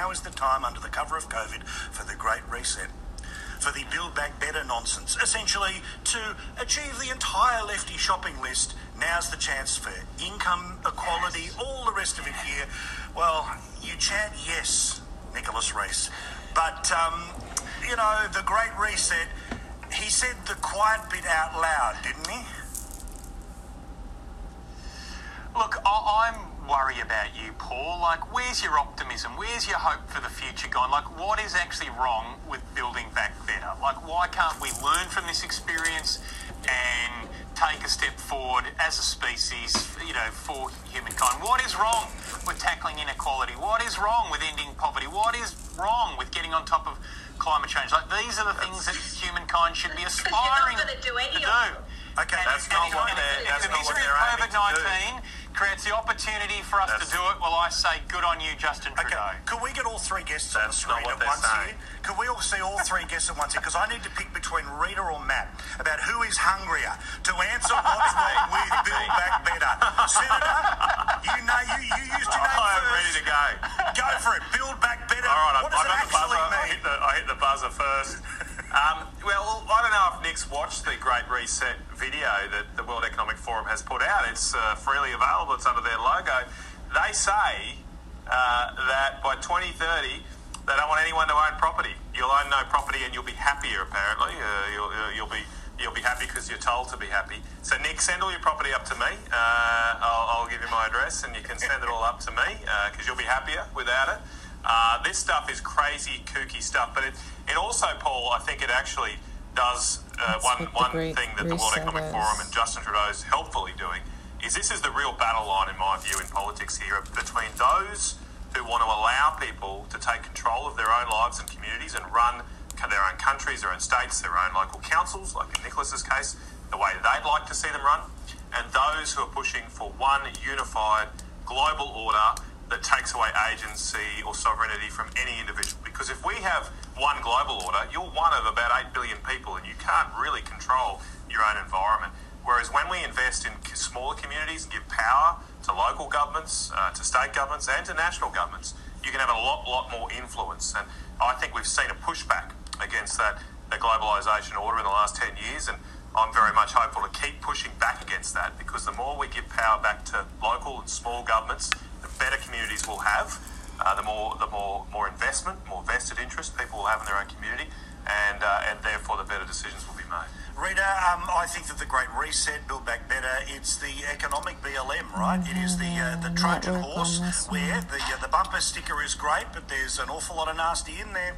now is the time under the cover of COVID for the Great Reset. For the Build Back Better nonsense. Essentially, to achieve the entire lefty shopping list, now's the chance for income equality, all the rest of it here. Well, you chant yes, Nicholas Reece. But, um, you know, the Great Reset, he said the quiet bit out loud, didn't he? Look, I- I'm worried about you, Paul. Like, where's your optimism? Where's your hope for the future gone? Like, what is actually wrong with building back better? Like, why can't we learn from this experience and take a step forward as a species, you know, for humankind? What is wrong with tackling inequality? What is wrong with ending poverty? What is wrong with getting on top of climate change? Like, these are the things that humankind should be aspiring gonna do any to of do. them. Okay, And- that's and not if- what and they're- if that's not what they're aiming to COVID-19 creates the opportunity for us to do it, well, I say good on you, Justin Trudeau. Okay, could we get all three guests on the That's screen what at once saying. here? Could we all see all three guests at once here? Because I need to pick between Rita or Matt about who is hungrier to answer what's wrong with Build Back Better. Senator, you know you, you used to name I'm first. ready to go. Go for it. Build Back Better. All right, what I, does I got it the buzzer. actually I hit the, I hit the buzzer first. Um, well, I don't know if Nick's watched the Great Reset video that the World Economic Forum has put out. It's uh, freely available. It's under their logo. They say uh, that by 2030, they don't want anyone to own property. You'll own no property, and you'll be happier. Apparently, uh, you'll, you'll be you'll be happy because you're told to be happy. So, Nick, send all your property up to me. Uh, I'll, I'll give you my address, and you can send it all up to me because you'll be happier without it. Uh, this stuff is crazy, kooky stuff, but it, it also, Paul, I think it actually does uh, one one thing that the World Economic. Forum and Justin Trudeau's helpfully doing is this is the real battle line, in my view, in politics here between those who want to allow people to take control of their own lives and communities and run their own countries, their own states, their own local councils, like in Nicholas's case, the way they'd like to see them run, and those who are pushing for one unified global order that takes away agency or sovereignty from any individual. Because if we have one global order, you're one of about 8 billion people and you can't really control your own environment. Whereas when we invest in smaller communities and give power to local governments, uh, to state governments, and to national governments, you can have a lot, lot more influence. And I think we've seen a pushback against that, the globalisation order in the last 10 years. And I'm very much hopeful to keep pushing back against that because the more we give power back to local and small governments, the better communities we'll have. Uh, the more, the more, more investment, more vested interest people will have in their own community, and uh, and therefore the better decisions will be made. Rita, um, I think that the Great Reset, Build Back Better, it's the economic BLM, right? It is the uh, the Trojan might work on horse, where the uh, the bumper sticker is great, but there's an awful lot of nasty in there.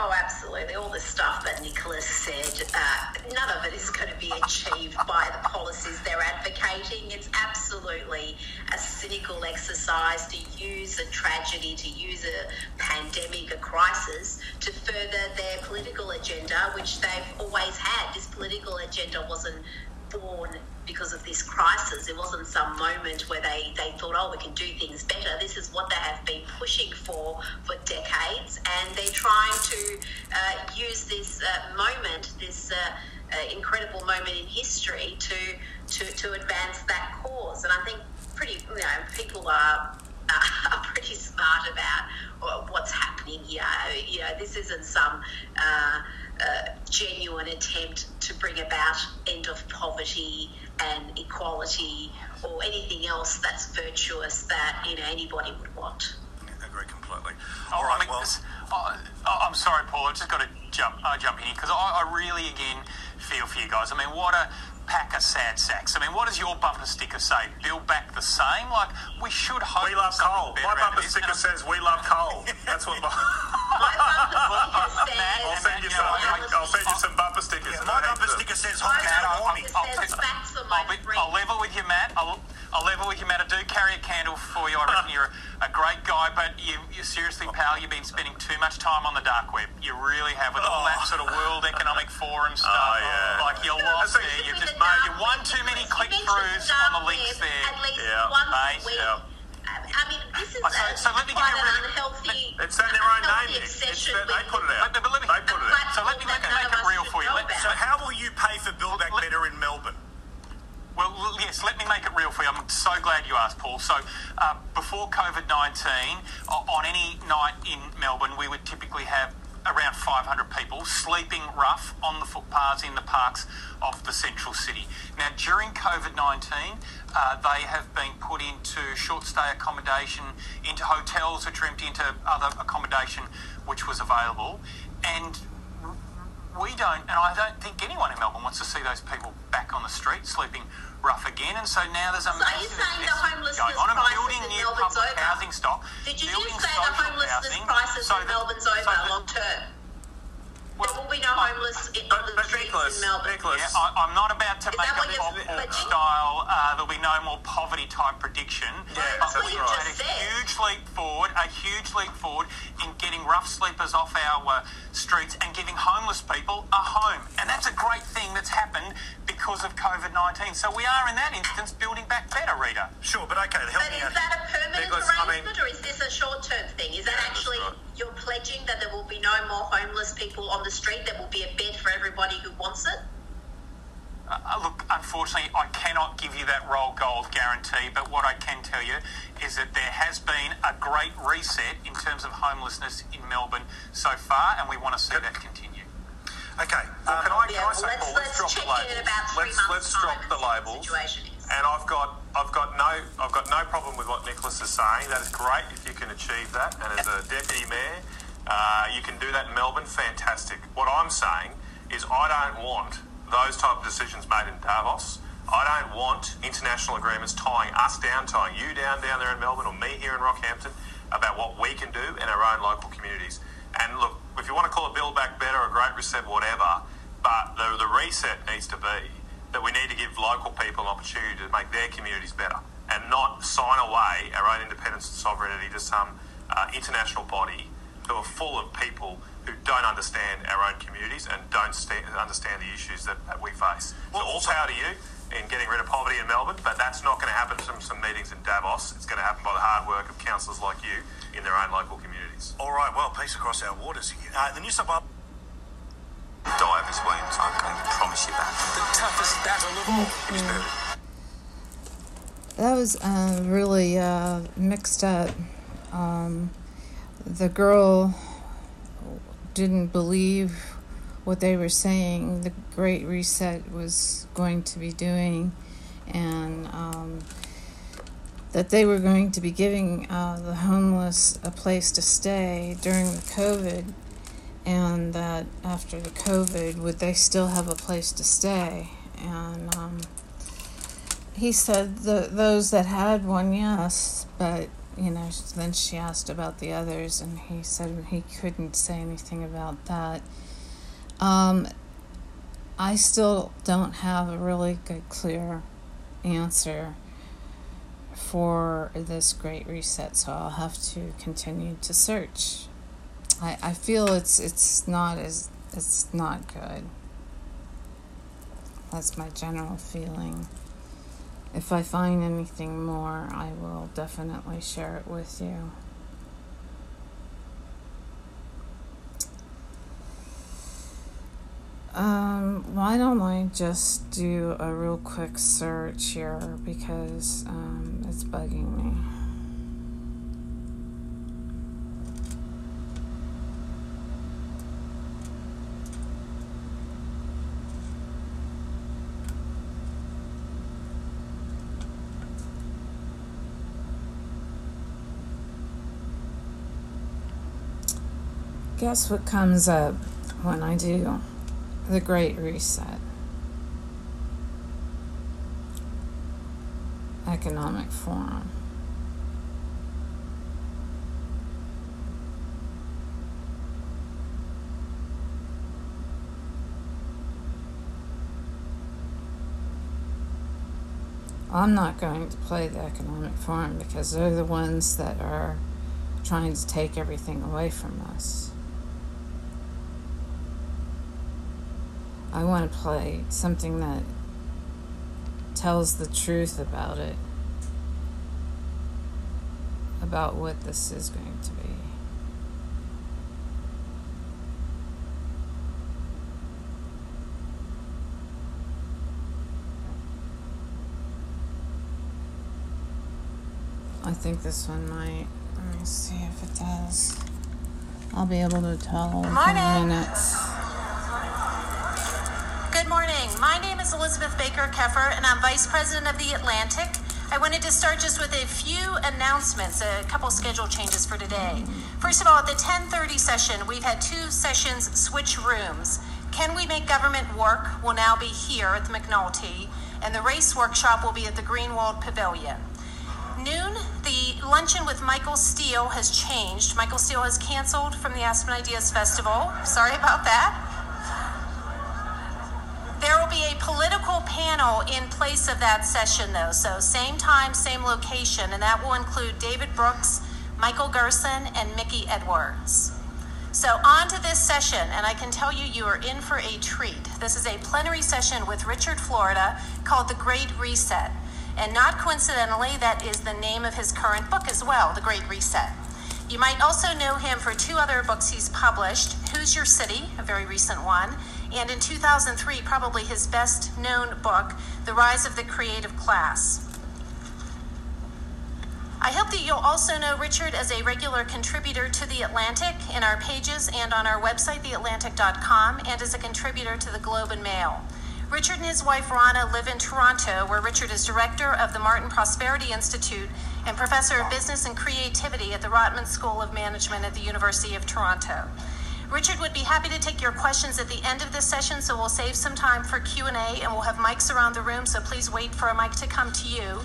Oh, absolutely. All the stuff that Nicholas said, uh, none of it is going to be achieved by the policies they're advocating. It's absolutely a cynical exercise to use a tragedy, to use a pandemic, a crisis, to further their political agenda, which they've always had. This political agenda wasn't born because of this crisis. It wasn't some moment where they, they thought, oh, we can do things better. This is what they have been pushing for for decades, and they're trying to uh, use this uh, moment, this uh, uh, incredible moment in history, to, to to advance that cause. And I think pretty, you know, people are are pretty smart about uh, what's happening here. You know, this isn't some uh, uh, genuine attempt to bring about end of poverty and equality or anything else that's virtuous that you know anybody would want. I agree completely. All right, I right, mean, well, this- oh, oh, I'm sorry, Paul. I've just got to jump uh, jump in because I, I really again feel for you guys. I mean, what a pack of sad sacks. I mean, what does your bumper sticker say? Build back the same? Like we should hope. We love coal. My bumper sticker And says "We love coal." That's what. My, My bumper sticker Matt, I'll says. send you some. I'll send you some bumper stickers. yeah, my I hate bumper them. sticker says My honk out bumper horny. sticker says facts for my I'll, be. I'll level with you, Matt. I'll, I'll level with you, Matt. I do carry a candle for you. I reckon you're a, a great guy, but you, you seriously, pal, you've been spending too much time on the dark web. You really have with all that sort of World Economic Forum oh, stuff. Oh, yeah. Like you're lost there. You've with just the made dark you one too many Nicholas, click throughs on the links there. At least Yeah, once mate, a week. yeah. I mean, this is so- a, so let me give quite you a an really- unhealthy. It's in their own name. Nick. It's obsession they put it out. But- but let me- They put it out. So let me make it, make it real for you. Let, So how will you pay for Build Back Better in Melbourne? Well, yes, let me make it real for you. I'm so glad you asked, Paul. So, uh, before COVID 19, on any night in Melbourne, we would typically have around 500 people sleeping rough on the footpaths in the parks of the central city. Now, during COVID 19, uh, they have been put into short stay accommodation, into hotels which are empty, into other accommodation which was available. And we don't, and I don't think anyone in Melbourne wants to see those people back on the street sleeping rough again. And so now there's a So massive saying the investment homelessness going on and building new Melbourne's public over? housing stock. Did you just say the homelessness housing, crisis so in Melbourne's so over long term? Well, there will be no homeless in, on the streets Nicholas, in Melbourne. Nicholas- Yeah, I, I'm not about to Is make a what you're pop style. Uh, there'll be no more poverty type prediction. Yeah, that's but what we you made just a huge leap forward, a huge leap forward in getting rough sleepers off our uh, streets and giving homeless people a home. And that's a great thing that's happened because of COVID 19. So we are, in that instance, building back better, Rita. Sure, but okay, help But me is out. that a permanent Nicholas, I mean- arrangement or is this a short term thing? Is that Yeah, actually right. you're pledging that there will be no more homeless people on the street? There will be a bed for everybody who wants it? Uh, look, unfortunately, I cannot give you that roll gold guarantee, but what I can tell you is that there has been a great reset in terms of homelessness in Melbourne so far, and we want to see that continue. Okay, Well, um, can I, can Yeah, I say, let's- Paul, let's let's drop check the in labels. about three let's let's drop and the see the labels. And I've got I've got no I've got no problem with what Nicholas is saying. That is great if you can achieve that. And as a deputy mayor, uh, you can do that in Melbourne. Fantastic. What I'm saying is I don't want those type of decisions made in Davos. I don't want international agreements tying us down, tying you down down there in Melbourne or me here in Rockhampton about what we can do in our own local communities. And look, if you want to call it Build Back Better or Great Reset, whatever, but the, the reset needs to be that we need to give local people an opportunity to make their communities better and not sign away our own independence and sovereignty to some uh, international body who are full of people who don't understand our own communities and don't sta- understand the issues that, that we face. So all power to you in getting rid of poverty in Melbourne, but that's not going to happen from some meetings in Davos. It's going to happen by the hard work of councillors like you in their own local communities. all right, well, peace across our waters here. Uh, the New South Wales die of his wounds. I can promise you that. The toughest battle of all. It was very That was uh, really uh, mixed up. Um, the girl didn't believe what they were saying the Great Reset was going to be doing, and um, that they were going to be giving uh, the homeless a place to stay during the COVID, and that after the COVID, would they still have a place to stay? And um, he said the those that had one, yes, but you know. Then she asked about the others, and he said he couldn't say anything about that. Um, I still don't have a really good, clear answer for this great reset, so I'll have to continue to search. I, I feel it's it's not as it's not good. That's my general feeling. If I find anything more, I will definitely share it with you. Um, why don't I just do a real quick search here because um, it's bugging me. Guess what comes up when I do the Great Reset? Economic Forum. I'm not going to play the Economic Forum because they're the ones that are trying to take everything away from us. I want to play something that tells the truth about it, about what this is going to be. I think this one might. Let me see if it does. I'll be able to tell in minutes. My name is Elizabeth Baker Keffer, and I'm Vice President of The Atlantic. I wanted to start just with a few announcements, a couple schedule changes for today. First of all, at the 10:30 session, we've had two sessions switch rooms. Can we make government work will now be here at the McNulty, and the race workshop will be at the Greenwald Pavilion. Noon, the luncheon with Michael Steele has changed. Michael Steele has canceled from the Aspen Ideas Festival. Sorry about that. Will be a political panel in place of that session, though. So, same time, same location, and that will include David Brooks, Michael Gerson, and Mickey Edwards. So, on to this session, and I can tell you, you are in for a treat. This is a plenary session with Richard Florida called The Great Reset. And not coincidentally, that is the name of his current book as well, The Great Reset. You might also know him for two other books he's published Who's Your City, a very recent one, and in 2003, probably his best known book, The Rise of the Creative Class. I hope that you'll also know Richard as a regular contributor to The Atlantic in our pages and on our website, theatlantic.com, and as a contributor to the Globe and Mail. Richard and his wife Rana live in Toronto, where Richard is director of the Martin Prosperity Institute and professor of business and creativity at the Rotman School of Management at the University of Toronto. Richard would be happy to take your questions at the end of this session, so we'll save some time for Q&A and we'll have mics around the room, so please wait for a mic to come to you.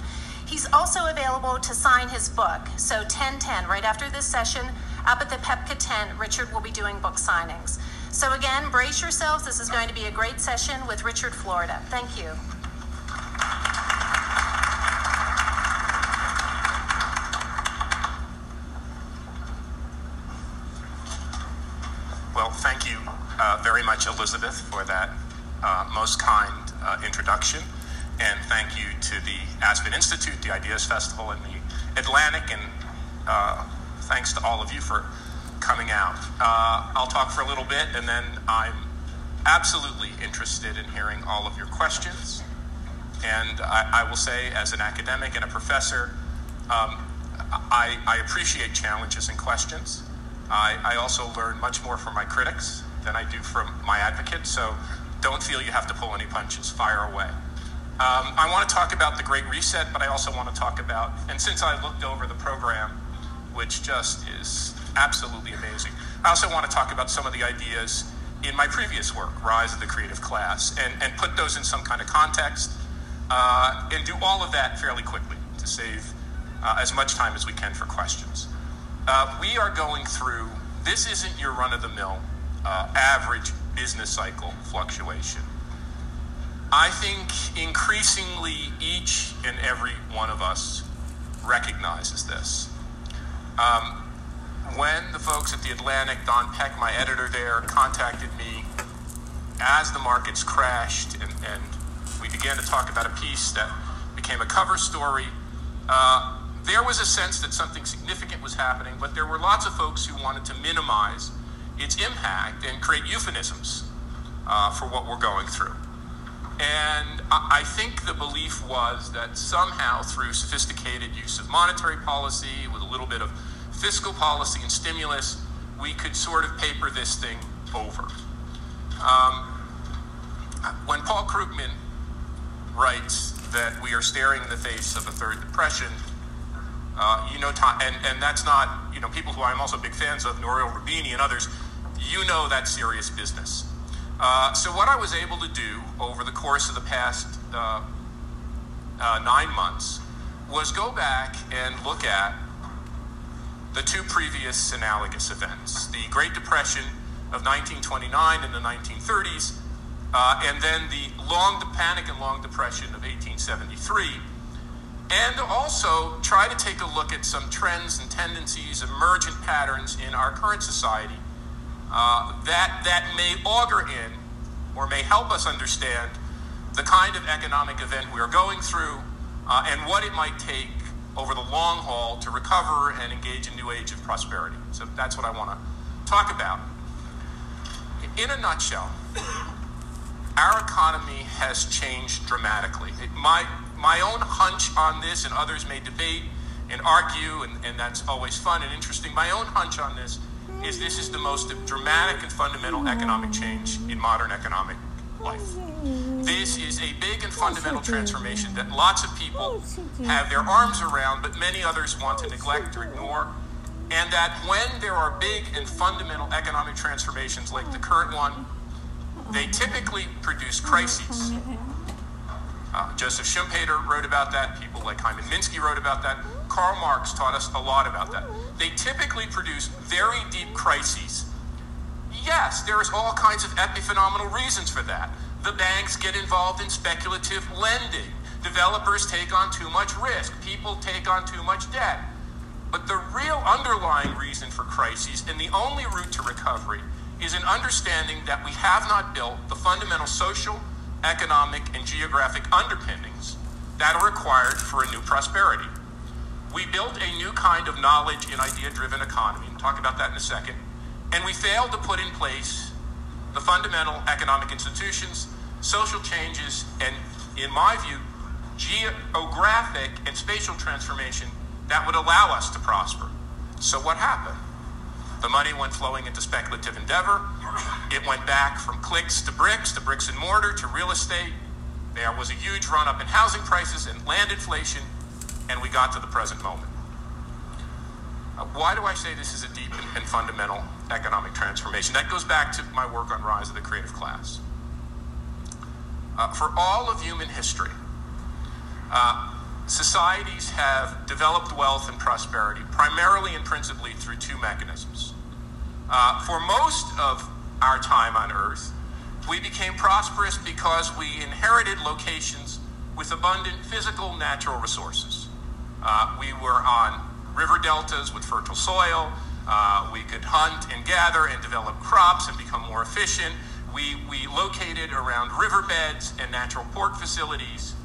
He's also available to sign his book. So 1010, right after this session, up at the Paepcke tent, Richard will be doing book signings. So again, brace yourselves. This is going to be a great session with Richard Florida. Thank you. Well, thank you uh, very much, Elizabeth, for that uh, most kind uh, introduction. And thank you to the Aspen Institute, the Ideas Festival, and the Atlantic. And uh, thanks to all of you for coming out. Uh, I'll talk for a little bit, and then I'm absolutely interested in hearing all of your questions. And I, I will say, as an academic and a professor, um, I, I appreciate challenges and questions. I, I also learn much more from my critics than I do from my advocates, so don't feel you have to pull any punches. Fire away. Um, I want to talk about the Great Reset, but I also want to talk about, and since I looked over the program, which just is absolutely amazing, I also want to talk about some of the ideas in my previous work, Rise of the Creative Class, and, and put those in some kind of context, uh, and do all of that fairly quickly to save uh, as much time as we can for questions. Uh, we are going through, this isn't your run of the mill uh, average business cycle fluctuation. I think increasingly each and every one of us recognizes this. Um, when the folks at the Atlantic, Don Peck, my editor there, contacted me as the markets crashed and, and we began to talk about a piece that became a cover story, uh, there was a sense that something significant was happening, but there were lots of folks who wanted to minimize its impact and create euphemisms uh, for what we're going through. And I think the belief was that somehow through sophisticated use of monetary policy with a little bit of fiscal policy and stimulus, we could sort of paper this thing over. Um, when Paul Krugman writes that we are staring in the face of a third depression, uh, you know, and, and that's not, you know, people who I'm also big fans of, Nouriel Roubini and others, you know that's serious business. Uh, so what I was able to do over the course of the past uh, uh, nine months was go back and look at the two previous analogous events the Great Depression of 1929 and the 1930s, uh, and then the long the panic and long depression of 1873 and also try to take a look at some trends and tendencies emergent patterns in our current society uh, that that may augur in or may help us understand the kind of economic event we are going through uh, and what it might take over the long haul to recover and engage in new age of prosperity. So that's what I want to talk about. In a nutshell, our economy has changed dramatically. It, my, my own hunch on this, and others may debate and argue, and, and that's always fun and interesting. My own hunch on this is this is the most dramatic and fundamental economic change in modern economic life. This is a big and fundamental transformation that lots of people have their arms around, but many others want to neglect or ignore. And that when there are big and fundamental economic transformations like the current one, they typically produce crises. Uh, Joseph Schumpeter wrote about that. People like Hyman Minsky wrote about that. Karl Marx taught us a lot about that. They typically produce very deep crises. Yes, there's all kinds of epiphenomenal reasons for that. The banks get involved in speculative lending. Developers take on too much risk. People take on too much debt. But the real underlying reason for crises and the only route to recovery is an understanding that we have not built the fundamental social, economic, and geographic underpinnings that are required for a new prosperity. We built a new kind of knowledge and idea driven economy. We'll talk about that in a second. And we failed to put in place the fundamental economic institutions, social changes, and, in my view, geographic and spatial transformation that would allow us to prosper. So, what happened? The money went flowing into speculative endeavor. It went back from clicks to bricks, to bricks and mortar, to real estate. There was a huge run up in housing prices and land inflation, and we got to the present moment. Why do I say this is a deep and, and, fundamental economic transformation? That goes back to my work on Rise of the Creative Class. Uh, for all of human history, uh, societies have developed wealth and prosperity primarily and principally through two mechanisms uh, for most of our time on Earth, we became prosperous because we inherited locations with abundant physical natural resources. Uh, we were on river deltas with fertile soil. Uh, we could hunt and gather and develop crops and become more efficient. We, we located around riverbeds and natural port facilities.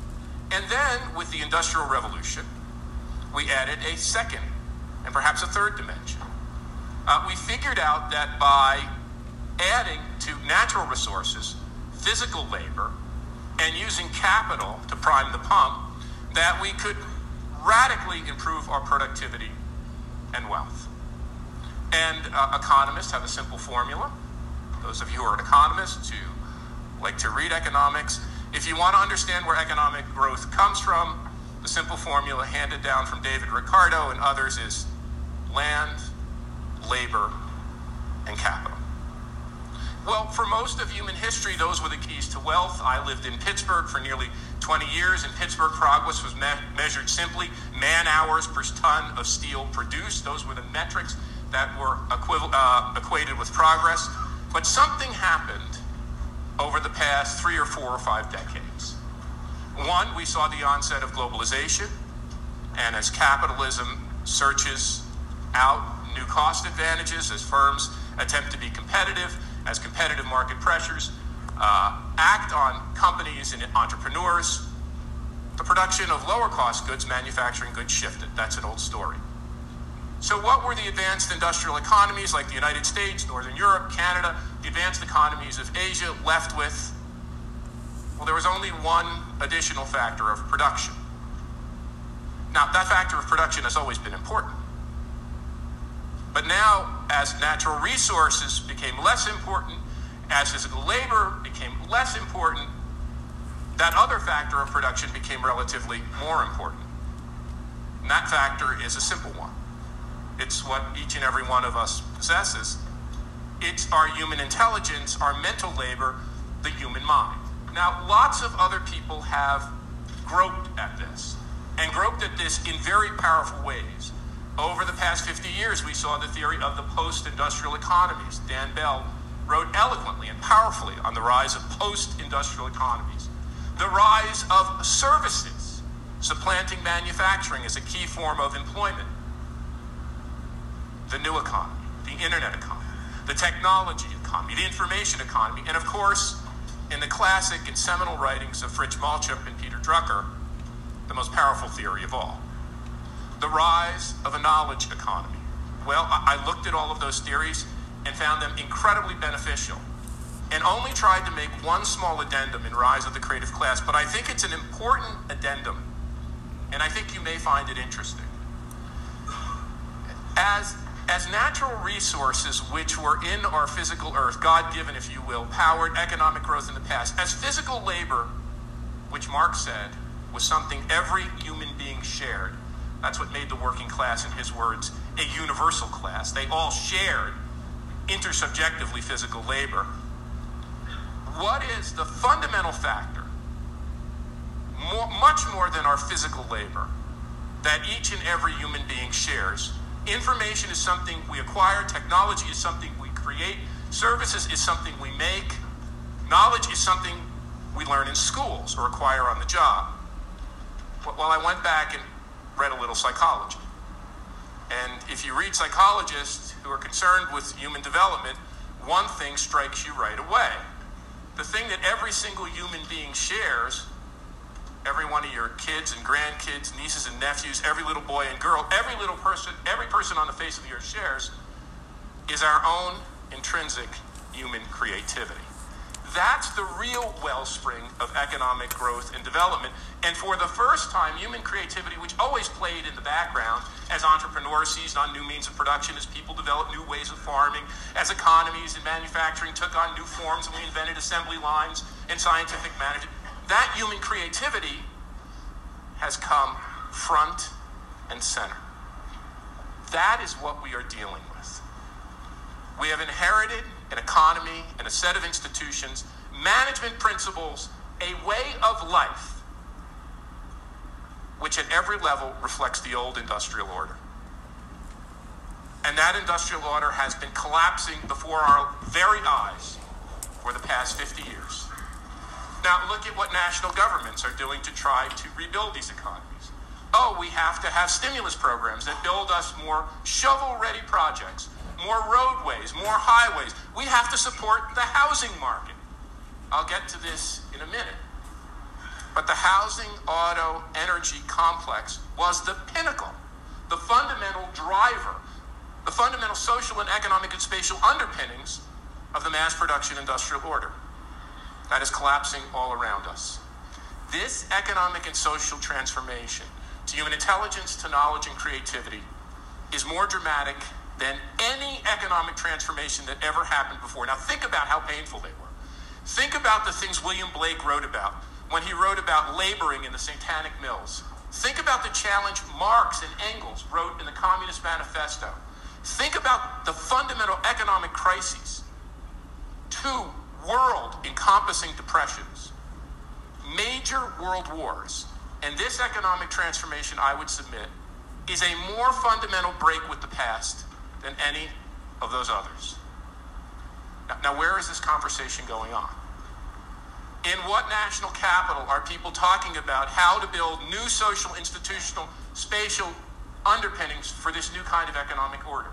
And then, with the Industrial Revolution, we added a second and perhaps a third dimension uh, we figured out that by adding to natural resources, physical labor, and using capital to prime the pump, that we could radically improve our productivity and wealth. And uh, economists have a simple formula. Those of you who are economists who like to read economics, if you want to understand where economic growth comes from, the simple formula handed down from David Ricardo and others is land labor, and capital. Well, for most of human history, those were the keys to wealth. I lived in Pittsburgh for nearly 20 years. and Pittsburgh, progress was me- measured simply man hours per ton of steel produced. Those were the metrics that were uh, equated with progress. But something happened over the past three or four or five decades. One, we saw the onset of globalization, and as capitalism searches out new cost advantages as firms attempt to be competitive, as competitive market pressures uh, act on companies and entrepreneurs. The production of lower cost goods, manufacturing goods shifted. That's an old story. So, what were the advanced industrial economies like the United States, Northern Europe, Canada, the advanced economies of Asia left with? Well, there was only one additional factor of production. Now, that factor of production has always been important. But now, as natural resources became less important, as physical labor became less important, that other factor of production became relatively more important. And that factor is a simple one. It's what each and every one of us possesses. It's our human intelligence, our mental labor, the human mind. Now, lots of other people have groped at this, and groped at this in very powerful ways. Over the past 50 years, we saw the theory of the post industrial economies. Dan Bell wrote eloquently and powerfully on the rise of post industrial economies. The rise of services, supplanting manufacturing as a key form of employment. The new economy, the internet economy, the technology economy, the information economy, and of course, in the classic and seminal writings of Fritz Machlup and Peter Drucker, the most powerful theory of all the rise of a knowledge economy. Well, I looked at all of those theories and found them incredibly beneficial and only tried to make one small addendum in Rise of the Creative Class, but I think it's an important addendum, and I think you may find it interesting. As as natural resources which were in our physical earth, God given, if you will, powered economic growth in the past, as physical labor, which Marx said was something every human being shared. That's what made the working class, in his words, a universal class. They all shared intersubjectively physical labor. What is the fundamental factor, more, much more than our physical labor, that each and every human being shares? Information is something we acquire, technology is something we create, services is something we make, knowledge is something we learn in schools or acquire on the job. Well, I went back and read a little psychology. And if you read psychologists who are concerned with human development, one thing strikes you right away. The thing that every single human being shares, every one of your kids and grandkids, nieces and nephews, every little boy and girl, every little person, every person on the face of the earth shares, is our own intrinsic human creativity. That's the real wellspring of economic growth and development. And for the first time, human creativity, which always played in the background as entrepreneurs seized on new means of production, as people developed new ways of farming, as economies and manufacturing took on new forms, and we invented assembly lines and scientific management, that human creativity has come front and center. That is what we are dealing with. We have inherited an economy, and a set of institutions, management principles, a way of life, which at every level reflects the old industrial order. And that industrial order has been collapsing before our very eyes for the past 50 years. Now, look at what national governments are doing to try to rebuild these economies. Oh, we have to have stimulus programs that build us more shovel ready projects more roadways, more highways. We have to support the housing market. I'll get to this in a minute. But the housing, auto, energy complex was the pinnacle, the fundamental driver, the fundamental social and economic and spatial underpinnings of the mass production industrial order that is collapsing all around us. This economic and social transformation to human intelligence, to knowledge, and creativity is more dramatic than any economic transformation that ever happened before. Now, think about how painful they were. Think about the things William Blake wrote about when he wrote about laboring in the Satanic Mills. Think about the challenge Marx and Engels wrote in the Communist Manifesto. Think about the fundamental economic crises. Two world encompassing depressions, major world wars, and this economic transformation, I would submit, is a more fundamental break with the past than any of those others. Now, now, where is this conversation going on? In what national capital are people talking about how to build new social, institutional, spatial underpinnings for this new kind of economic order?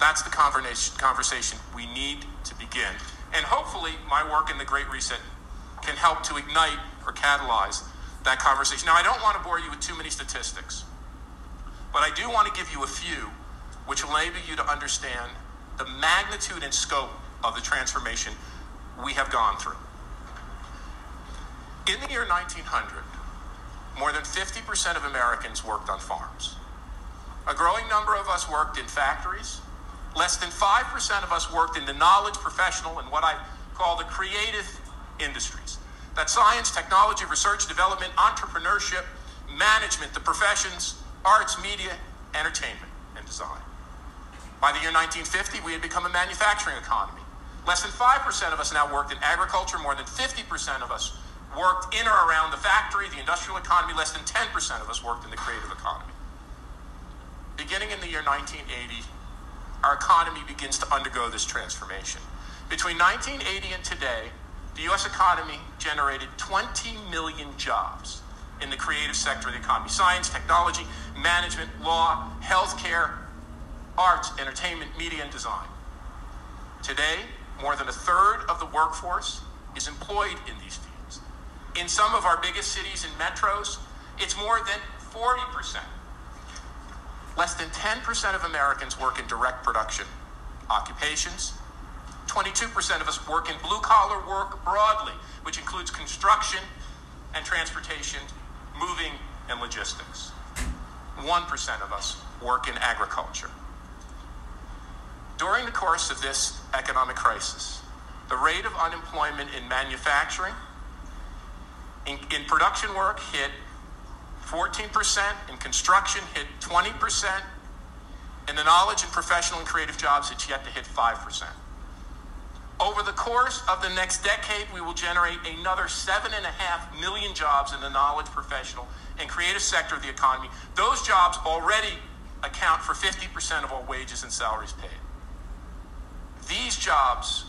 That's the conversation we need to begin. And hopefully, my work in the Great Reset can help to ignite or catalyze that conversation. Now, I don't want to bore you with too many statistics, but I do want to give you a few which will enable you to understand the magnitude and scope of the transformation we have gone through. In the year 1900, more than 50% of Americans worked on farms. A growing number of us worked in factories. Less than 5% of us worked in the knowledge, professional, and what I call the creative industries. That science, technology, research, development, entrepreneurship, management, the professions, arts, media, entertainment, and design. By the year 1950, we had become a manufacturing economy. Less than 5% of us now worked in agriculture. More than 50% of us worked in or around the factory, the industrial economy. Less than 10% of us worked in the creative economy. Beginning in the year 1980, our economy begins to undergo this transformation. Between 1980 and today, the U.S. economy generated 20 million jobs in the creative sector of the economy science, technology, management, law, healthcare, arts, entertainment, media, and design. Today, more than a third of the workforce is employed in these fields. In some of our biggest cities and metros, it's more than 40%. Less than 10% of Americans work in direct production occupations. 22% of us work in blue collar work broadly, which includes construction and transportation, moving and logistics. 1% of us work in agriculture. during the course of this economic crisis, the rate of unemployment in manufacturing, in, in production work hit 14%, in construction hit 20%, and the knowledge and professional and creative jobs it's yet to hit 5%. Over the course of the next decade, we will generate another 7.5 million jobs in the knowledge, professional, and creative sector of the economy. Those jobs already account for 50% of all wages and salaries paid. These jobs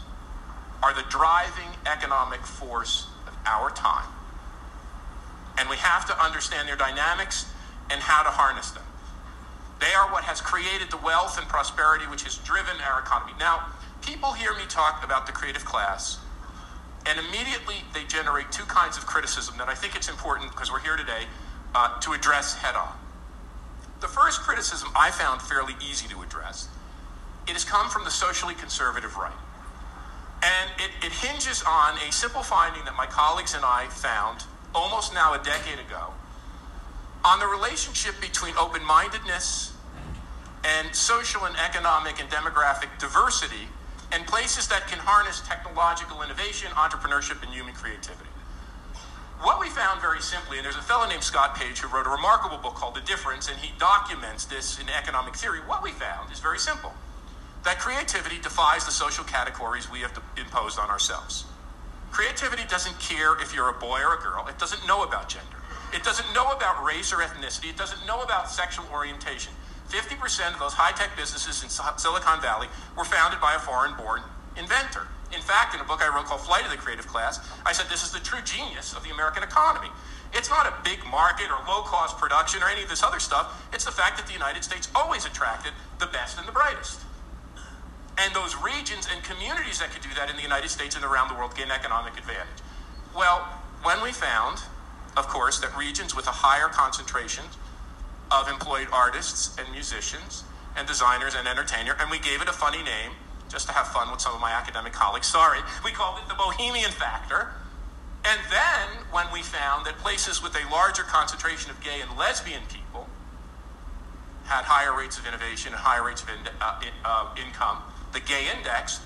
are the driving economic force of our time. And we have to understand their dynamics and how to harness them. They are what has created the wealth and prosperity which has driven our economy. Now, people hear me talk about the creative class, and immediately they generate two kinds of criticism that I think it's important, because we're here today, uh, to address head on. The first criticism I found fairly easy to address. It has come from the socially conservative right. And it, it hinges on a simple finding that my colleagues and I found almost now a decade ago on the relationship between open mindedness and social and economic and demographic diversity and places that can harness technological innovation, entrepreneurship, and human creativity. What we found very simply, and there's a fellow named Scott Page who wrote a remarkable book called The Difference, and he documents this in economic theory. What we found is very simple that creativity defies the social categories we have imposed on ourselves. Creativity doesn't care if you're a boy or a girl, it doesn't know about gender. It doesn't know about race or ethnicity. It doesn't know about sexual orientation. 50% of those high tech businesses in Silicon Valley were founded by a foreign born inventor. In fact, in a book I wrote called Flight of the Creative Class, I said this is the true genius of the American economy. It's not a big market or low cost production or any of this other stuff. It's the fact that the United States always attracted the best and the brightest. And those regions and communities that could do that in the United States and around the world gain economic advantage. Well, when we found of course, that regions with a higher concentration of employed artists and musicians and designers and entertainers, and we gave it a funny name just to have fun with some of my academic colleagues. Sorry, we called it the Bohemian Factor. And then, when we found that places with a larger concentration of gay and lesbian people had higher rates of innovation and higher rates of in, uh, in, uh, income, the gay index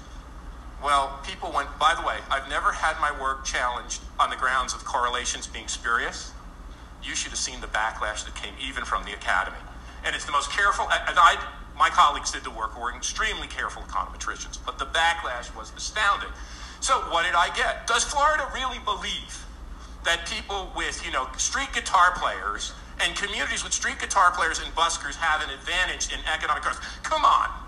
well, people went, by the way, I've never had my work challenged on the grounds of correlations being spurious. You should have seen the backlash that came even from the academy. And it's the most careful, and I, my colleagues did the work, were extremely careful econometricians, but the backlash was astounding. So what did I get? Does Florida really believe that people with, you know, street guitar players and communities with street guitar players and buskers have an advantage in economic growth? Come on.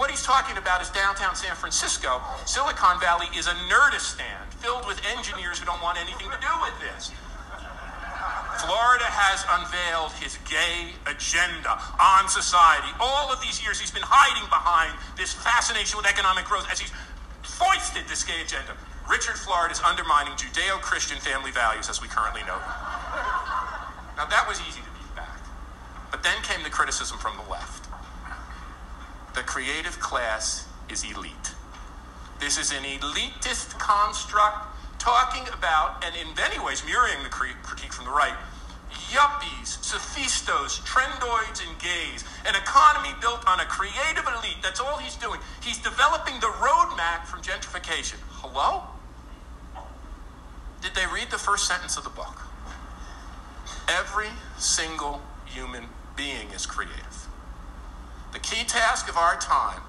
What he's talking about is downtown San Francisco. Silicon Valley is a nerdistan filled with engineers who don't want anything to do with this. Florida has unveiled his gay agenda on society. All of these years, he's been hiding behind this fascination with economic growth as he's foisted this gay agenda. Richard Florida is undermining Judeo Christian family values as we currently know them. Now, that was easy to beat back. But then came the criticism from the left the creative class is elite. This is an elitist construct talking about, and in many ways mirroring the critique from the right, yuppies, sophistos, trendoids, and gays. An economy built on a creative elite. That's all he's doing. He's developing the roadmap from gentrification. Hello? Did they read the first sentence of the book? Every single human being is creative. The key task of our time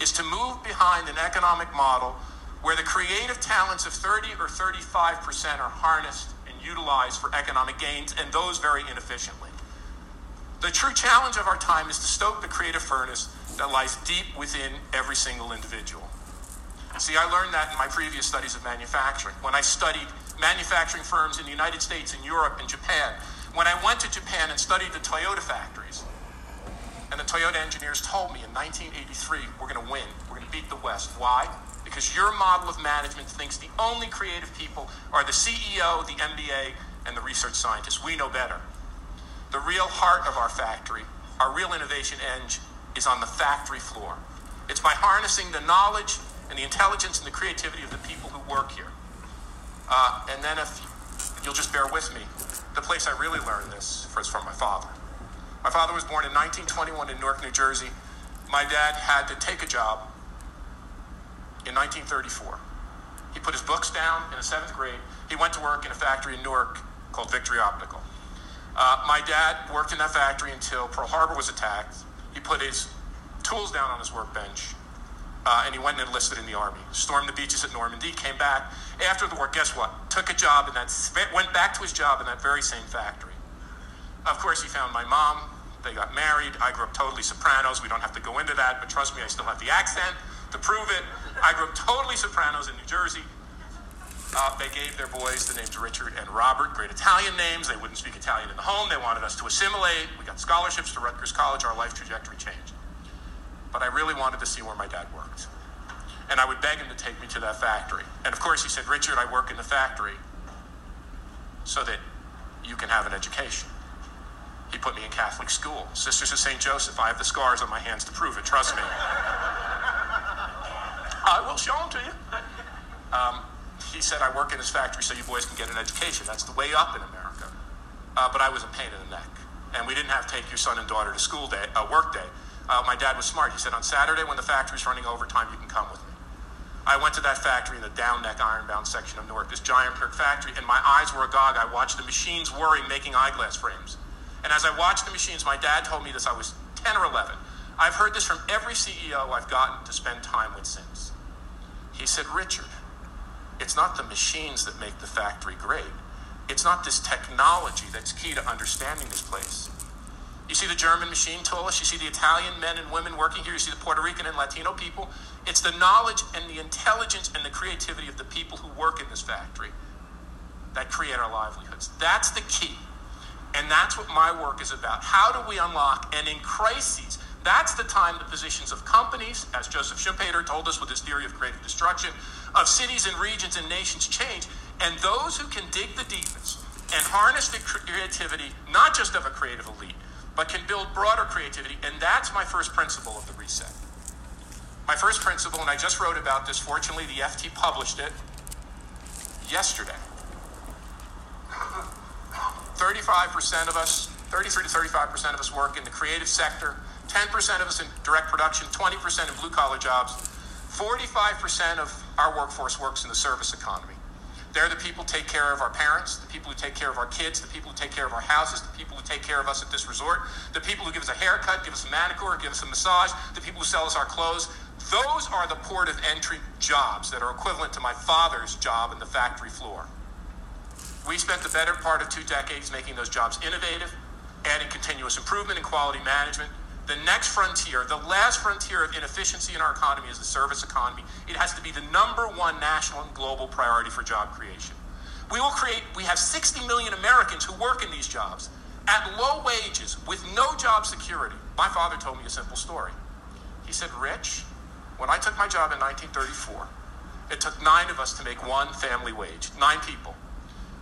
is to move behind an economic model where the creative talents of 30 or 35% are harnessed and utilized for economic gains, and those very inefficiently. The true challenge of our time is to stoke the creative furnace that lies deep within every single individual. See, I learned that in my previous studies of manufacturing. When I studied manufacturing firms in the United States and Europe and Japan, when I went to Japan and studied the Toyota factories, and the Toyota engineers told me in 1983, we're going to win. We're going to beat the West. Why? Because your model of management thinks the only creative people are the CEO, the MBA, and the research scientists. We know better. The real heart of our factory, our real innovation engine, is on the factory floor. It's by harnessing the knowledge and the intelligence and the creativity of the people who work here. Uh, and then, if you'll just bear with me, the place I really learned this was from my father. My father was born in 1921 in Newark, New Jersey. My dad had to take a job in 1934. He put his books down in the seventh grade. He went to work in a factory in Newark called Victory Optical. Uh, my dad worked in that factory until Pearl Harbor was attacked. He put his tools down on his workbench, uh, and he went and enlisted in the army. Stormed the beaches at Normandy, came back after the war. Guess what? Took a job in that, went back to his job in that very same factory. Of course, he found my mom. They got married. I grew up totally Sopranos. We don't have to go into that, but trust me, I still have the accent to prove it. I grew up totally Sopranos in New Jersey. Uh, they gave their boys the names Richard and Robert, great Italian names. They wouldn't speak Italian in the home. They wanted us to assimilate. We got scholarships to Rutgers College. Our life trajectory changed. But I really wanted to see where my dad worked. And I would beg him to take me to that factory. And of course, he said, Richard, I work in the factory so that you can have an education. He put me in Catholic school. Sisters of St. Joseph, I have the scars on my hands to prove it. Trust me. I will show them to you. Um, he said, I work in his factory so you boys can get an education. That's the way up in America. Uh, but I was a pain in the neck. And we didn't have to take your son and daughter to school day, uh, work day. Uh, my dad was smart. He said, on Saturday when the factory's running overtime, you can come with me. I went to that factory in the down neck ironbound section of Newark, this giant Kirk factory, and my eyes were agog. I watched the machines whirring, making eyeglass frames. And as I watched the machines, my dad told me this, I was 10 or 11. I've heard this from every CEO I've gotten to spend time with since. He said, Richard, it's not the machines that make the factory great. It's not this technology that's key to understanding this place. You see the German machine toolists, you see the Italian men and women working here, you see the Puerto Rican and Latino people. It's the knowledge and the intelligence and the creativity of the people who work in this factory that create our livelihoods. That's the key. And that's what my work is about. How do we unlock, and in crises, that's the time the positions of companies, as Joseph Schumpeter told us with his theory of creative destruction, of cities and regions and nations change. And those who can dig the deepest and harness the creativity, not just of a creative elite, but can build broader creativity. And that's my first principle of the reset. My first principle, and I just wrote about this, fortunately, the FT published it yesterday. 35% of us, 33 to 35% of us work in the creative sector, 10% of us in direct production, 20% in blue collar jobs, 45% of our workforce works in the service economy. They're the people who take care of our parents, the people who take care of our kids, the people who take care of our houses, the people who take care of us at this resort, the people who give us a haircut, give us a manicure, give us a massage, the people who sell us our clothes. Those are the port of entry jobs that are equivalent to my father's job in the factory floor. We spent the better part of two decades making those jobs innovative, adding continuous improvement and quality management, the next frontier, the last frontier of inefficiency in our economy is the service economy. It has to be the number one national and global priority for job creation. We will create, we have 60 million Americans who work in these jobs at low wages with no job security. My father told me a simple story. He said, Rich, when I took my job in 1934, it took nine of us to make one family wage, nine people.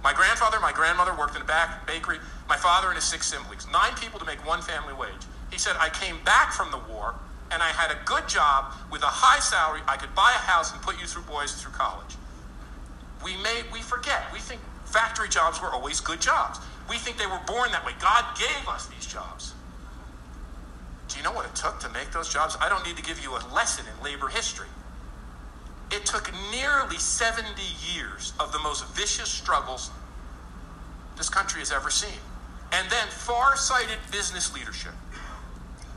My grandfather, my grandmother worked in a back bakery, my father and his six siblings, nine people to make one family wage. He said, I came back from the war and I had a good job with a high salary. I could buy a house and put you through boys through college. We may we forget. We think factory jobs were always good jobs. We think they were born that way. God gave us these jobs. Do you know what it took to make those jobs? I don't need to give you a lesson in labor history. It took nearly 70 years of the most vicious struggles this country has ever seen. And then far sighted business leadership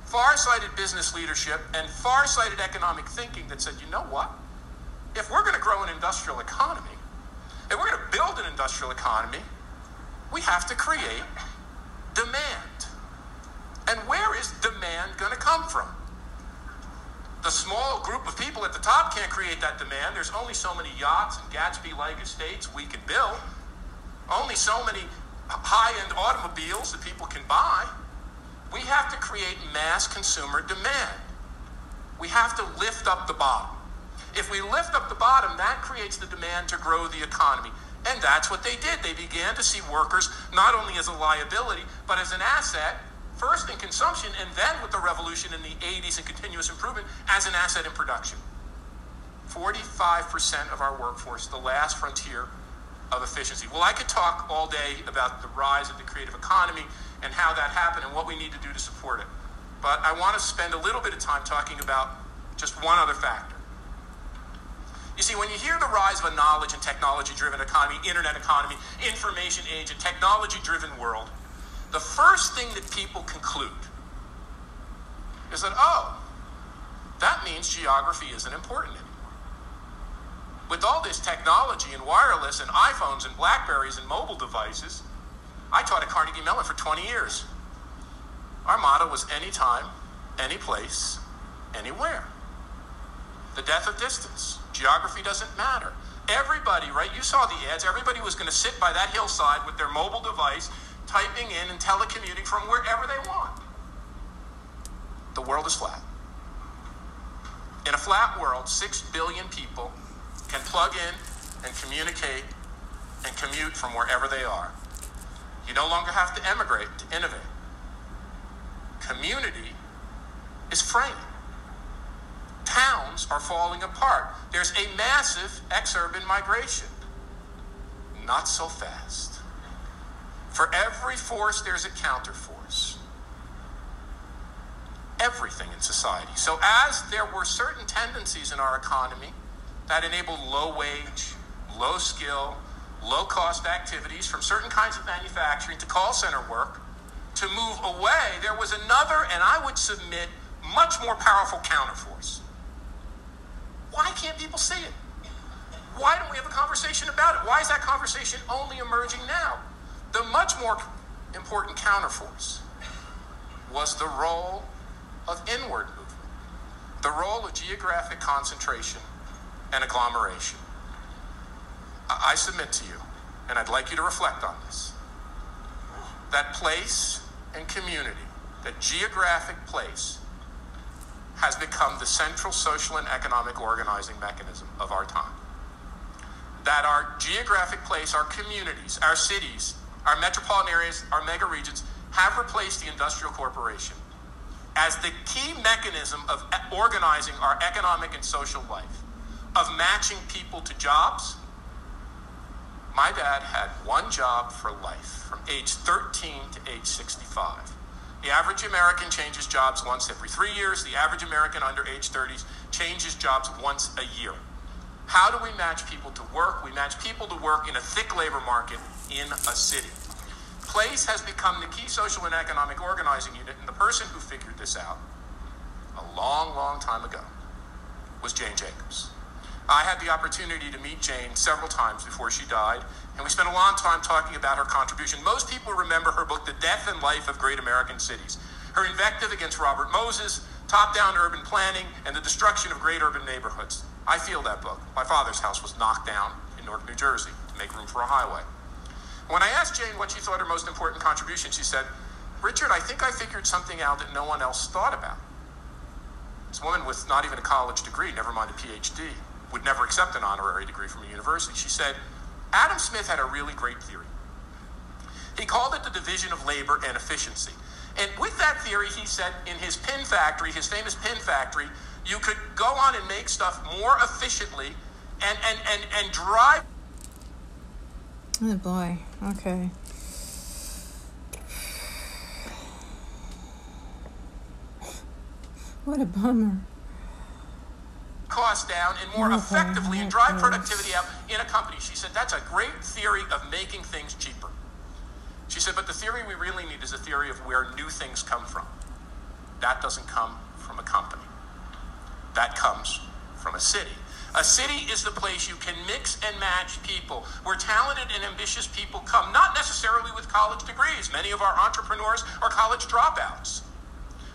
far-sighted business leadership and far-sighted economic thinking that said, you know what? If we're going to grow an industrial economy, if we're going to build an industrial economy, we have to create demand. And where is demand going to come from? The small group of people at the top can't create that demand. There's only so many yachts and Gatsby-like estates we can build. Only so many high-end automobiles that people can buy. We have to create mass consumer demand. We have to lift up the bottom. If we lift up the bottom, that creates the demand to grow the economy. And that's what they did. They began to see workers not only as a liability, but as an asset, first in consumption, and then with the revolution in the 80s and continuous improvement, as an asset in production. 45% of our workforce, the last frontier of efficiency. Well, I could talk all day about the rise of the creative economy and how that happened and what we need to do to support it. But I want to spend a little bit of time talking about just one other factor. You see, when you hear the rise of a knowledge and technology driven economy, internet economy, information age, and technology driven world, the first thing that people conclude is that, oh, that means geography isn't important anymore. With all this technology and wireless and iPhones and Blackberries and mobile devices, I taught at Carnegie Mellon for 20 years. Our motto was anytime, any place, anywhere. The death of distance. Geography doesn't matter. Everybody, right? You saw the ads. Everybody was going to sit by that hillside with their mobile device, typing in and telecommuting from wherever they want. The world is flat. In a flat world, 6 billion people can plug in and communicate and commute from wherever they are. You no longer have to emigrate to innovate. Community is fraying. Towns are falling apart. There's a massive exurban migration. Not so fast. For every force, there's a counterforce. Everything in society. So, as there were certain tendencies in our economy that enabled low wage, low skill, low cost activities from certain kinds of manufacturing to call center work to move away, there was another, and I would submit, much more powerful counterforce. Why can't people see it? Why don't we have a conversation about it? Why is that conversation only emerging now? The much more important counterforce was the role of inward movement, the role of geographic concentration and agglomeration. I submit to you, and I'd like you to reflect on this, that place and community, that geographic place, has become the central social and economic organizing mechanism of our time. That our geographic place, our communities, our cities, our metropolitan areas, our mega regions have replaced the industrial corporation as the key mechanism of organizing our economic and social life of matching people to jobs. My dad had one job for life from age 13 to age 65. The average American changes jobs once every three years. The average American under age 30 changes jobs once a year. How do we match people to work? We match people to work in a thick labor market in a city. Place has become the key social and economic organizing unit, and the person who figured this out a long, long time ago was Jane Jacobs. I had the opportunity to meet Jane several times before she died, and we spent a long time talking about her contribution. Most people remember her book, The Death and Life of Great American Cities, her invective against Robert Moses, top down urban planning, and the destruction of great urban neighborhoods. I feel that book. My father's house was knocked down in Newark, New Jersey to make room for a highway. When I asked Jane what she thought her most important contribution, she said, Richard, I think I figured something out that no one else thought about. This woman with not even a college degree, never mind a PhD, would never accept an honorary degree from a university. She said, Adam Smith had a really great theory. He called it the division of labor and efficiency. And with that theory, he said in his pin factory, his famous pin factory, you could go on and make stuff more efficiently and, and, and, and drive. Oh boy, okay. What a bummer costs down and more oh, effectively and drive productivity up in a company. She said, that's a great theory of making things cheaper. She said, but the theory we really need is a theory of where new things come from. That doesn't come from a company. That comes from a city. A city is the place you can mix and match people, where talented and ambitious people come, not necessarily with college degrees. Many of our entrepreneurs are college dropouts.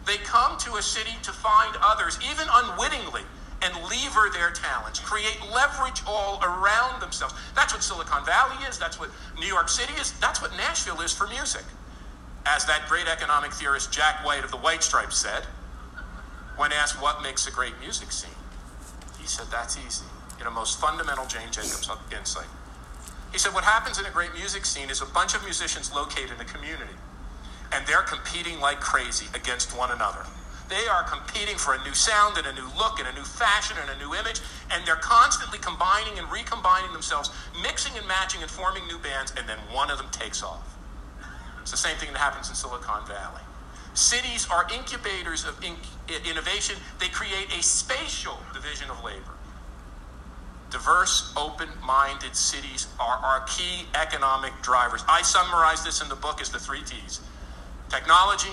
They come to a city to find others, even unwittingly, and lever their talents, create leverage all around themselves. That's what Silicon Valley is. That's what New York City is. That's what Nashville is for music. As that great economic theorist Jack White of the White Stripes said, when asked what makes a great music scene, he said, That's easy. In a most fundamental Jane Jacobs insight. He said, What happens in a great music scene is a bunch of musicians located in a community, and they're competing like crazy against one another. They are competing for a new sound and a new look and a new fashion and a new image, and they're constantly combining and recombining themselves, mixing and matching and forming new bands, and then one of them takes off. It's the same thing that happens in Silicon Valley. Cities are incubators of inc- innovation. They create a spatial division of labor. diverse, open minded cities are our key economic drivers. I summarize this in the book as the three T's technology,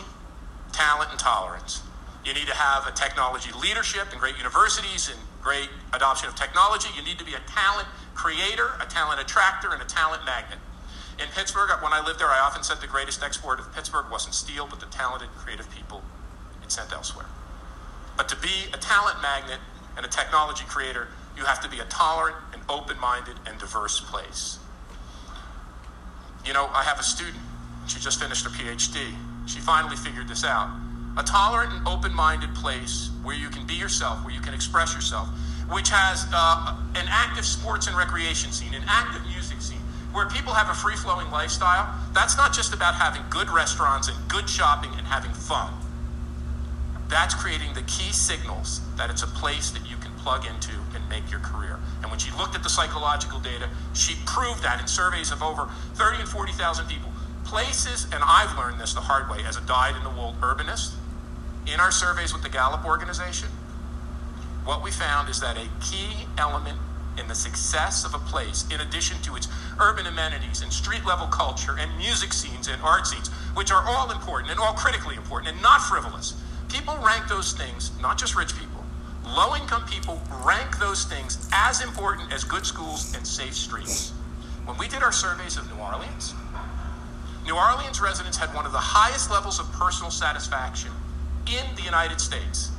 talent, and tolerance. You need to have a technology leadership and great universities and great adoption of technology. You need to be a talent creator, a talent attractor, and a talent magnet. In Pittsburgh, when I lived there, I often said the greatest export of Pittsburgh wasn't steel, but the talented, creative people it sent elsewhere. But to be a talent magnet and a technology creator, you have to be a tolerant and open minded and diverse place. You know, I have a student, she just finished her PhD. She finally figured this out. A tolerant and open minded place where you can be yourself, where you can express yourself, which has uh, an active sports and recreation scene, an active music scene, where people have a free flowing lifestyle. That's not just about having good restaurants and good shopping and having fun. That's creating the key signals that it's a place that you can plug into and make your career. And when she looked at the psychological data, she proved that in surveys of over 30 and 40,000 people. Places, and I've learned this the hard way as a dyed in the wool urbanist, in our surveys with the Gallup organization, what we found is that a key element in the success of a place, in addition to its urban amenities and street level culture and music scenes and art scenes, which are all important and all critically important and not frivolous, people rank those things, not just rich people, low income people rank those things as important as good schools and safe streets. When we did our surveys of New Orleans, New Orleans residents had one of the highest levels of personal satisfaction in the United States.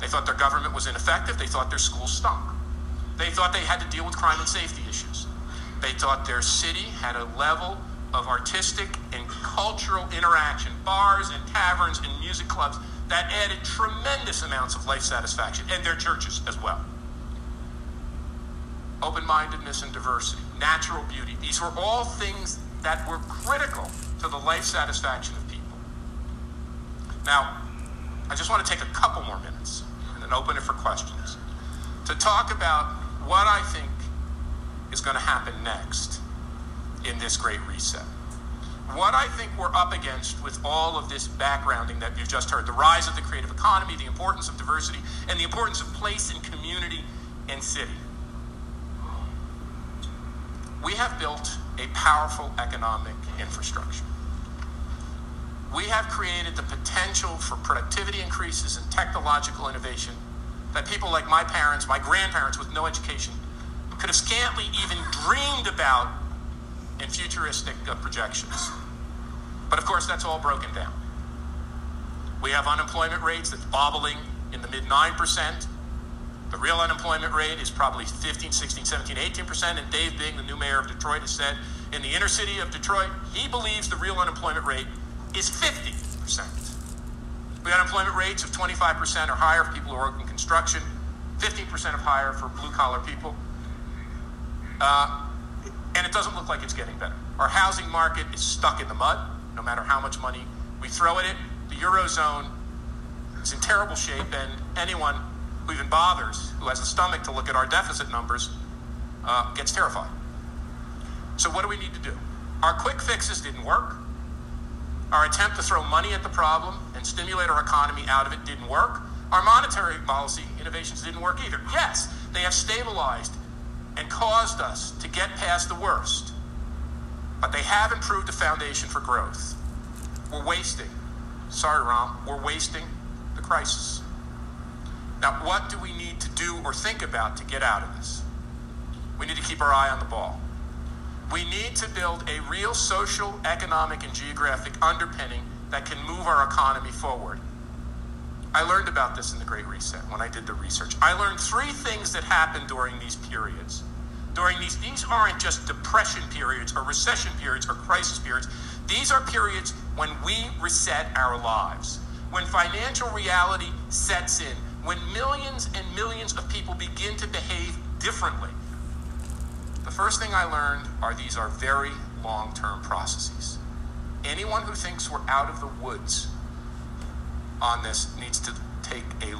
They thought their government was ineffective. They thought their schools stunk. They thought they had to deal with crime and safety issues. They thought their city had a level of artistic and cultural interaction, bars and taverns and music clubs that added tremendous amounts of life satisfaction, and their churches as well. Open mindedness and diversity, natural beauty, these were all things that were critical to the life satisfaction of people. Now, I just want to take a couple more minutes and then open it for questions to talk about what I think is going to happen next in this great reset. What I think we're up against with all of this backgrounding that you've just heard the rise of the creative economy, the importance of diversity, and the importance of place and community and city. We have built a powerful economic infrastructure we have created the potential for productivity increases and technological innovation that people like my parents, my grandparents with no education, could have scantly even dreamed about in futuristic uh, projections. But of course, that's all broken down. We have unemployment rates that's bobbling in the mid 9%. The real unemployment rate is probably 15, 16, 17, 18%. And Dave Bing, the new mayor of Detroit, has said in the inner city of Detroit, he believes the real unemployment rate is 50%. We have unemployment rates of 25% or higher for people who work in construction, 15% of higher for blue collar people. Uh, and it doesn't look like it's getting better. Our housing market is stuck in the mud, no matter how much money we throw at it. The Eurozone is in terrible shape, and anyone who even bothers, who has the stomach to look at our deficit numbers, uh, gets terrified. So, what do we need to do? Our quick fixes didn't work. Our attempt to throw money at the problem and stimulate our economy out of it didn't work. Our monetary policy innovations didn't work either. Yes, they have stabilized and caused us to get past the worst, but they have improved the foundation for growth. We're wasting, sorry, Rahm, we're wasting the crisis. Now, what do we need to do or think about to get out of this? We need to keep our eye on the ball. We need to build a real social, economic, and geographic underpinning that can move our economy forward. I learned about this in the Great Reset when I did the research. I learned three things that happen during these periods. During these, these aren't just depression periods or recession periods or crisis periods. These are periods when we reset our lives, when financial reality sets in, when millions and millions of people begin to behave differently. The first thing I learned are these are very long term processes. Anyone who thinks we're out of the woods on this needs to take a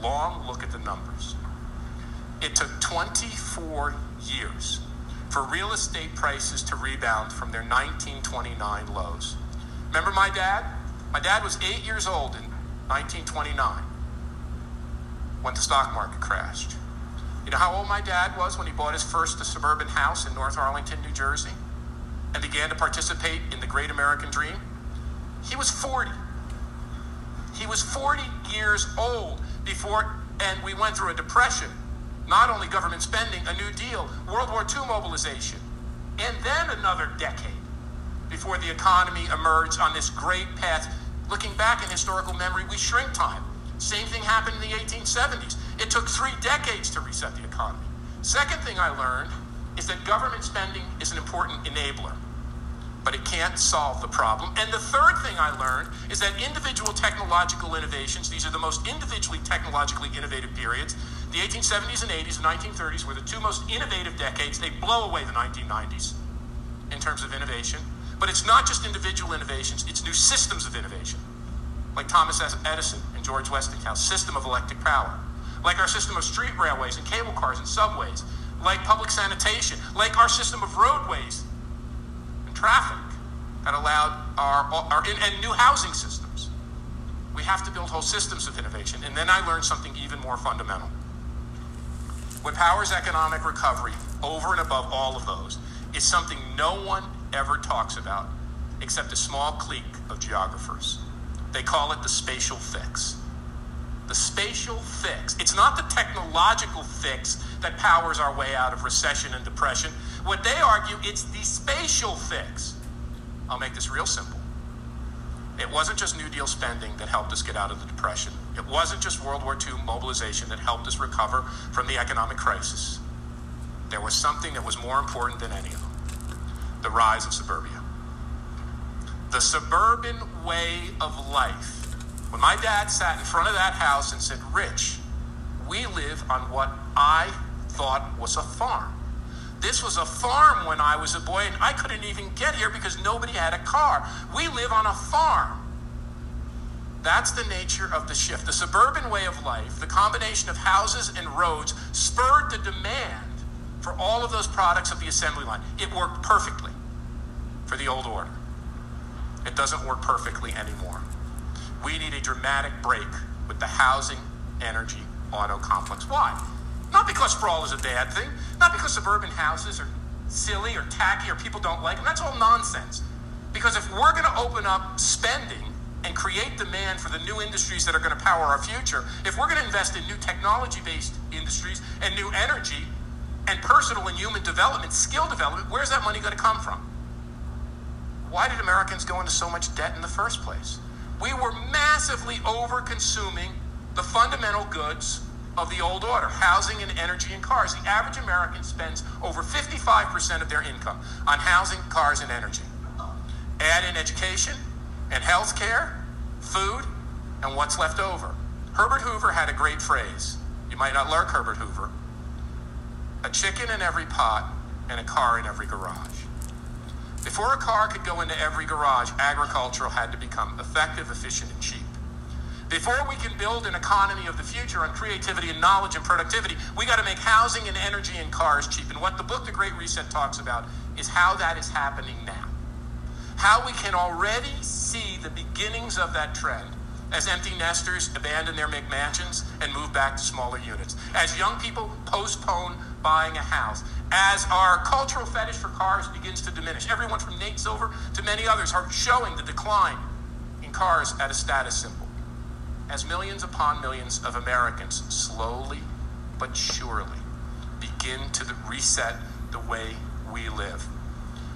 long look at the numbers. It took 24 years for real estate prices to rebound from their 1929 lows. Remember my dad? My dad was eight years old in 1929 when the stock market crashed. You know how old my dad was when he bought his first suburban house in North Arlington, New Jersey, and began to participate in the great American dream? He was 40. He was 40 years old before, and we went through a depression. Not only government spending, a New Deal, World War II mobilization, and then another decade before the economy emerged on this great path. Looking back in historical memory, we shrink time. Same thing happened in the 1870s. It took three decades to reset the economy. Second thing I learned is that government spending is an important enabler, but it can't solve the problem. And the third thing I learned is that individual technological innovations, these are the most individually technologically innovative periods. The 1870s and 80s and 1930s were the two most innovative decades. They blow away the 1990s in terms of innovation. But it's not just individual innovations, it's new systems of innovation, like Thomas Edison and George Westinghouse system of electric power like our system of street railways and cable cars and subways, like public sanitation, like our system of roadways and traffic that allowed our, our and new housing systems. We have to build whole systems of innovation. And then I learned something even more fundamental. What powers economic recovery over and above all of those is something no one ever talks about except a small clique of geographers. They call it the spatial fix the spatial fix. It's not the technological fix that powers our way out of recession and depression. What they argue, it's the spatial fix. I'll make this real simple. It wasn't just New Deal spending that helped us get out of the depression. It wasn't just World War II mobilization that helped us recover from the economic crisis. There was something that was more important than any of them the rise of suburbia. The suburban way of life when my dad sat in front of that house and said, Rich, we live on what I thought was a farm. This was a farm when I was a boy, and I couldn't even get here because nobody had a car. We live on a farm. That's the nature of the shift. The suburban way of life, the combination of houses and roads, spurred the demand for all of those products of the assembly line. It worked perfectly for the old order. It doesn't work perfectly anymore. We need a dramatic break with the housing, energy, auto complex. Why? Not because sprawl is a bad thing, not because suburban houses are silly or tacky or people don't like them. That's all nonsense. Because if we're going to open up spending and create demand for the new industries that are going to power our future, if we're going to invest in new technology based industries and new energy and personal and human development, skill development, where's that money going to come from? Why did Americans go into so much debt in the first place? We were massively over consuming the fundamental goods of the old order housing and energy and cars. The average American spends over 55% of their income on housing, cars, and energy. Add in education and health care, food, and what's left over. Herbert Hoover had a great phrase. You might not like Herbert Hoover. A chicken in every pot and a car in every garage. Before a car could go into every garage, agricultural had to become effective, efficient, and cheap. Before we can build an economy of the future on creativity and knowledge and productivity, we got to make housing and energy and cars cheap. And what the book The Great Reset talks about is how that is happening now. How we can already see the beginnings of that trend as empty nesters abandon their McMansions and move back to smaller units. As young people postpone buying a house as our cultural fetish for cars begins to diminish. Everyone from Nate Silver to many others are showing the decline in cars at a status symbol. As millions upon millions of Americans slowly but surely begin to reset the way we live.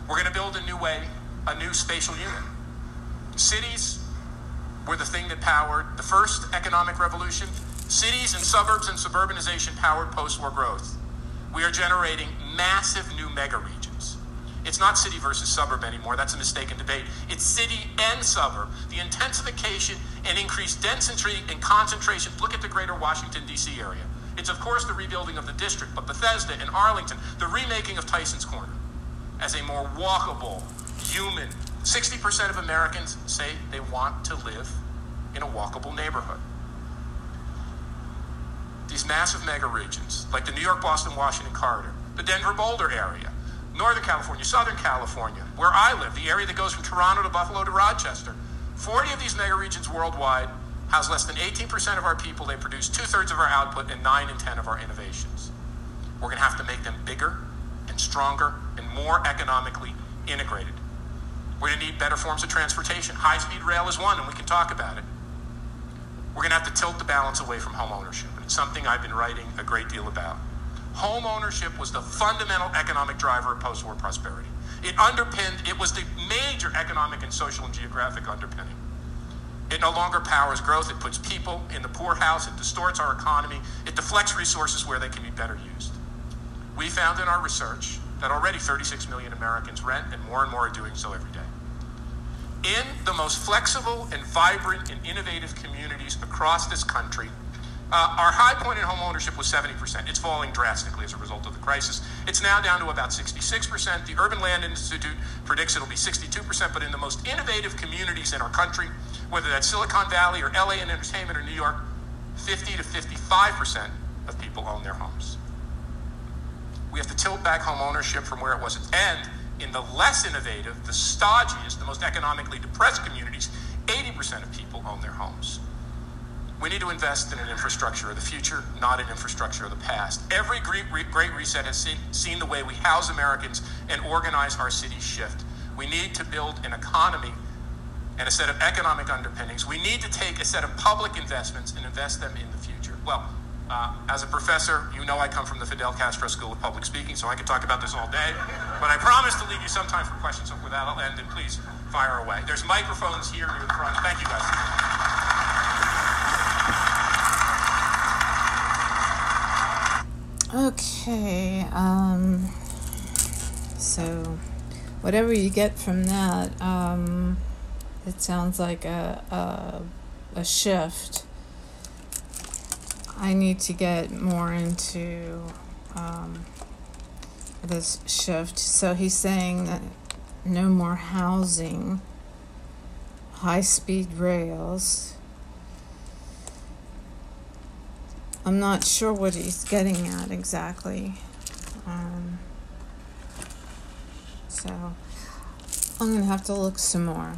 We're going to build a new way, a new spatial unit. Cities were the thing that powered the first economic revolution. Cities and suburbs and suburbanization powered post war growth we are generating massive new mega regions. It's not city versus suburb anymore. That's a mistaken debate. It's city and suburb. The intensification and increased density and concentration. Look at the greater Washington, D.C. area. It's, of course, the rebuilding of the district, but Bethesda and Arlington, the remaking of Tyson's Corner as a more walkable, human. 60% of Americans say they want to live in a walkable neighborhood these massive mega regions, like the New York, Boston, Washington corridor, the Denver Boulder area, Northern California, Southern California, where I live, the area that goes from Toronto to Buffalo to Rochester. 40 of these mega regions worldwide house less than 18% of our people. They produce two thirds of our output and 9 in 10 of our innovations. We're going to have to make them bigger and stronger and more economically integrated. We're going to need better forms of transportation. High speed rail is one, and we can talk about it. We're going to have to tilt the balance away from home ownership. And it's something I've been writing a great deal about. Home ownership was the fundamental economic driver of post war prosperity. It underpinned, it was the major economic and social and geographic underpinning. It no longer powers growth. It puts people in the poorhouse. It distorts our economy. It deflects resources where they can be better used. We found in our research that already 36 million Americans rent, and more and more are doing so every day. In the most flexible and vibrant and innovative communities across this country, uh, our high point in home ownership was 70%. It's falling drastically as a result of the crisis. It's now down to about 66%. The Urban Land Institute predicts it'll be 62%, but in the most innovative communities in our country, whether that's Silicon Valley or LA and entertainment or New York, 50 to 55% of people own their homes. We have to tilt back home ownership from where it was. And in the less innovative, the stodgiest, the most economically depressed communities, 80% of people own their homes. We need to invest in an infrastructure of the future, not an infrastructure of the past. Every great, great reset has seen, seen the way we house Americans and organize our cities shift. We need to build an economy and a set of economic underpinnings. We need to take a set of public investments and invest them in the future. Well, uh, as a professor, you know I come from the Fidel Castro School of Public Speaking, so I could talk about this all day. But I promise to leave you some time for questions. So with that, I'll end, and please fire away. There's microphones here near the front. Thank you, guys. Okay, um, so whatever you get from that, um, it sounds like a, a, a shift. I need to get more into um, this shift. So he's saying that no more housing, high speed rails. I'm not sure what he's getting at exactly. Um, so I'm going to have to look some more.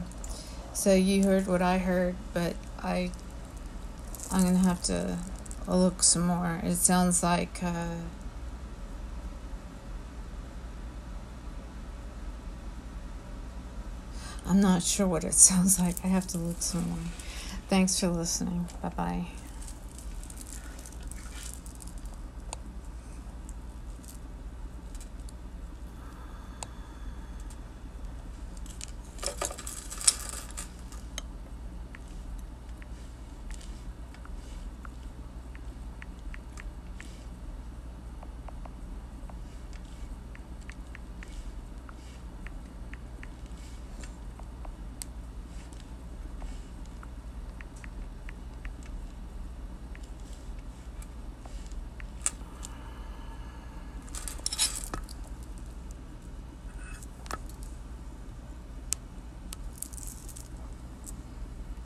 So you heard what I heard, but I I'm going to have to look some more. It sounds like uh, I'm not sure what it sounds like. I have to look some more. Thanks for listening. Bye bye.